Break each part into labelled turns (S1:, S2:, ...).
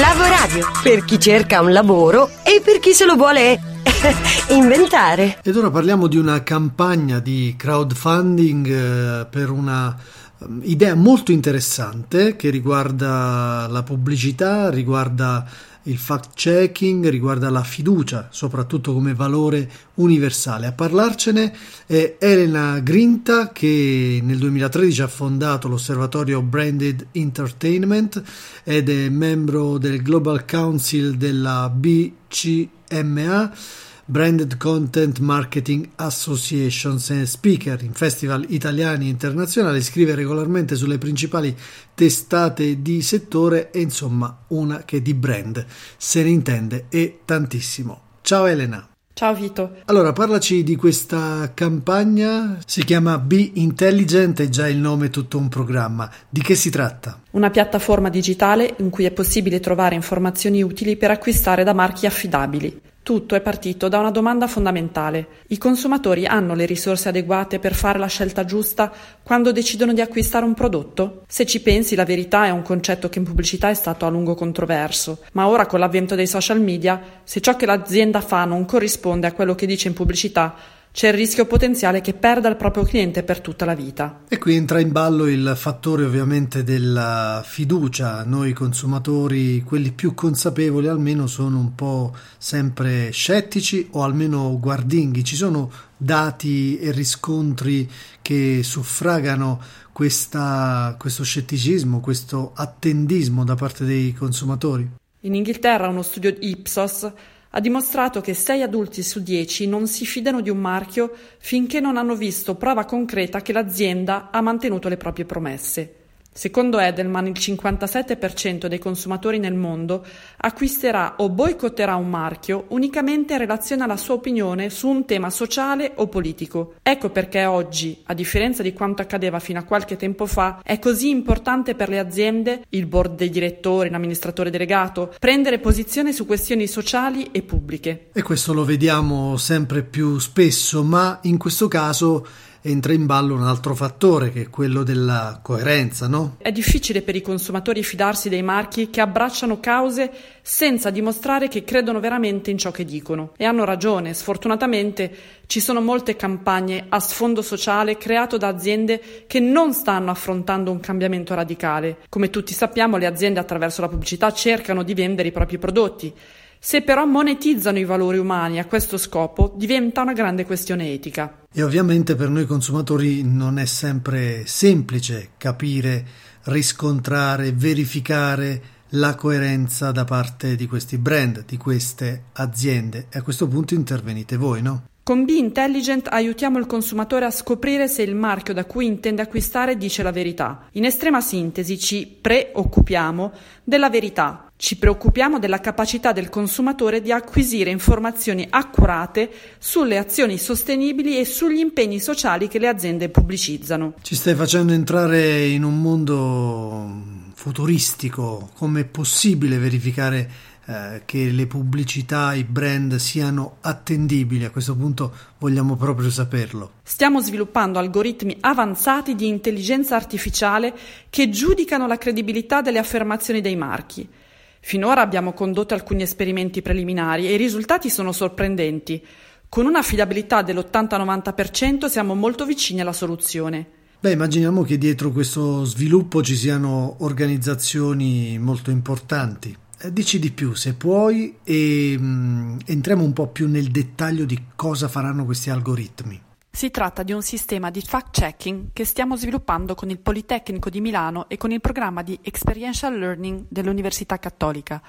S1: Lavoradio, per chi cerca un lavoro e per chi se lo vuole inventare.
S2: Ed ora parliamo di una campagna di crowdfunding eh, per una um, idea molto interessante che riguarda la pubblicità, riguarda il fact checking, riguarda la fiducia, soprattutto come valore universale. A parlarcene è Elena Grinta che nel 2013 ha fondato l'osservatorio Branded Entertainment ed è membro del Global Council della BCMA Branded Content Marketing Associations e speaker in festival italiani e internazionali, scrive regolarmente sulle principali testate di settore e insomma una che di brand se ne intende e tantissimo. Ciao Elena.
S3: Ciao Vito.
S2: Allora, parlaci di questa campagna, si chiama Be Intelligent, è già il nome tutto un programma. Di che si tratta?
S3: Una piattaforma digitale in cui è possibile trovare informazioni utili per acquistare da marchi affidabili. Tutto è partito da una domanda fondamentale. I consumatori hanno le risorse adeguate per fare la scelta giusta quando decidono di acquistare un prodotto? Se ci pensi, la verità è un concetto che in pubblicità è stato a lungo controverso, ma ora con l'avvento dei social media, se ciò che l'azienda fa non corrisponde a quello che dice in pubblicità, c'è il rischio potenziale che perda il proprio cliente per tutta la vita.
S2: E qui entra in ballo il fattore ovviamente della fiducia. Noi consumatori, quelli più consapevoli almeno, sono un po' sempre scettici o almeno guardinghi. Ci sono dati e riscontri che suffragano questa, questo scetticismo, questo attendismo da parte dei consumatori?
S3: In Inghilterra uno studio Ipsos ha dimostrato che 6 adulti su 10 non si fidano di un marchio finché non hanno visto prova concreta che l'azienda ha mantenuto le proprie promesse. Secondo Edelman, il 57% dei consumatori nel mondo acquisterà o boicotterà un marchio unicamente in relazione alla sua opinione su un tema sociale o politico. Ecco perché oggi, a differenza di quanto accadeva fino a qualche tempo fa, è così importante per le aziende, il board dei direttori, l'amministratore delegato, prendere posizione su questioni sociali e pubbliche.
S2: E questo lo vediamo sempre più spesso, ma in questo caso entra in ballo un altro fattore che è quello della coerenza, no?
S3: È difficile per i consumatori fidarsi dei marchi che abbracciano cause senza dimostrare che credono veramente in ciò che dicono. E hanno ragione, sfortunatamente ci sono molte campagne a sfondo sociale create da aziende che non stanno affrontando un cambiamento radicale. Come tutti sappiamo, le aziende attraverso la pubblicità cercano di vendere i propri prodotti se però monetizzano i valori umani a questo scopo, diventa una grande questione etica.
S2: E ovviamente per noi consumatori non è sempre semplice capire, riscontrare, verificare la coerenza da parte di questi brand, di queste aziende. E a questo punto intervenite voi, no?
S3: Con Be Intelligent aiutiamo il consumatore a scoprire se il marchio da cui intende acquistare dice la verità. In estrema sintesi ci preoccupiamo della verità, ci preoccupiamo della capacità del consumatore di acquisire informazioni accurate sulle azioni sostenibili e sugli impegni sociali che le aziende pubblicizzano.
S2: Ci stai facendo entrare in un mondo futuristico, come è possibile verificare eh, che le pubblicità, i brand siano attendibili. A questo punto vogliamo proprio saperlo.
S3: Stiamo sviluppando algoritmi avanzati di intelligenza artificiale che giudicano la credibilità delle affermazioni dei marchi. Finora abbiamo condotto alcuni esperimenti preliminari e i risultati sono sorprendenti. Con un'affidabilità dell'80-90% siamo molto vicini alla soluzione.
S2: Beh, immaginiamo che dietro questo sviluppo ci siano organizzazioni molto importanti. Eh, dici di più se puoi e mm, entriamo un po' più nel dettaglio di cosa faranno questi algoritmi.
S3: Si tratta di un sistema di fact-checking che stiamo sviluppando con il Politecnico di Milano e con il programma di Experiential Learning dell'Università Cattolica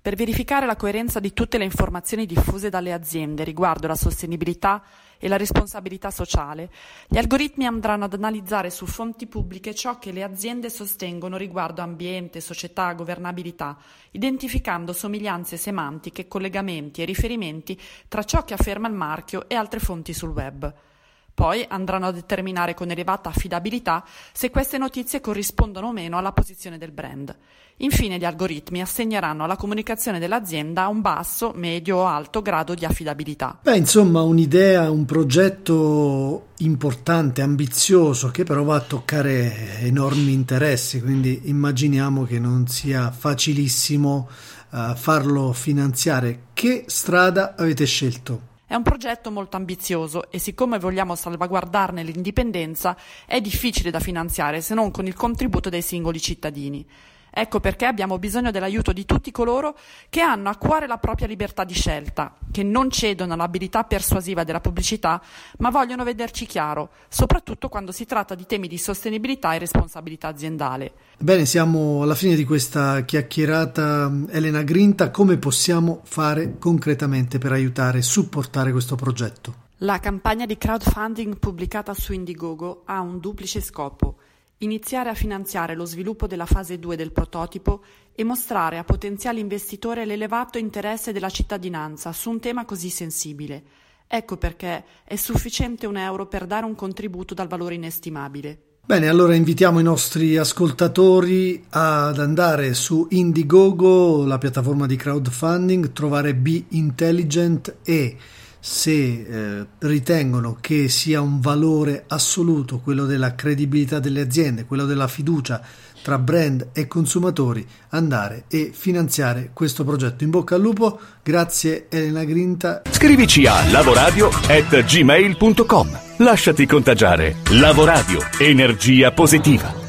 S3: per verificare la coerenza di tutte le informazioni diffuse dalle aziende riguardo la sostenibilità e la responsabilità sociale, gli algoritmi andranno ad analizzare su fonti pubbliche ciò che le aziende sostengono riguardo ambiente, società, governabilità, identificando somiglianze semantiche, collegamenti e riferimenti tra ciò che afferma il marchio e altre fonti sul web. Poi andranno a determinare con elevata affidabilità se queste notizie corrispondono o meno alla posizione del brand. Infine gli algoritmi assegneranno alla comunicazione dell'azienda un basso, medio o alto grado di affidabilità.
S2: Beh, insomma, un'idea, un progetto importante, ambizioso, che però va a toccare enormi interessi, quindi immaginiamo che non sia facilissimo uh, farlo finanziare. Che strada avete scelto?
S3: È un progetto molto ambizioso e siccome vogliamo salvaguardarne l'indipendenza è difficile da finanziare se non con il contributo dei singoli cittadini. Ecco perché abbiamo bisogno dell'aiuto di tutti coloro che hanno a cuore la propria libertà di scelta, che non cedono all'abilità persuasiva della pubblicità, ma vogliono vederci chiaro, soprattutto quando si tratta di temi di sostenibilità e responsabilità aziendale.
S2: Bene, siamo alla fine di questa chiacchierata. Elena Grinta, come possiamo fare concretamente per aiutare e supportare questo progetto?
S3: La campagna di crowdfunding pubblicata su Indiegogo ha un duplice scopo iniziare a finanziare lo sviluppo della fase 2 del prototipo e mostrare a potenziali investitori l'elevato interesse della cittadinanza su un tema così sensibile. Ecco perché è sufficiente un euro per dare un contributo dal valore inestimabile.
S2: Bene, allora invitiamo i nostri ascoltatori ad andare su Indiegogo, la piattaforma di crowdfunding, trovare Be Intelligent e se eh, ritengono che sia un valore assoluto quello della credibilità delle aziende, quello della fiducia tra brand e consumatori, andare e finanziare questo progetto. In bocca al lupo, grazie Elena Grinta.
S4: Scrivici a lavoradio@gmail.com. Lasciati contagiare. Lavoradio, energia positiva.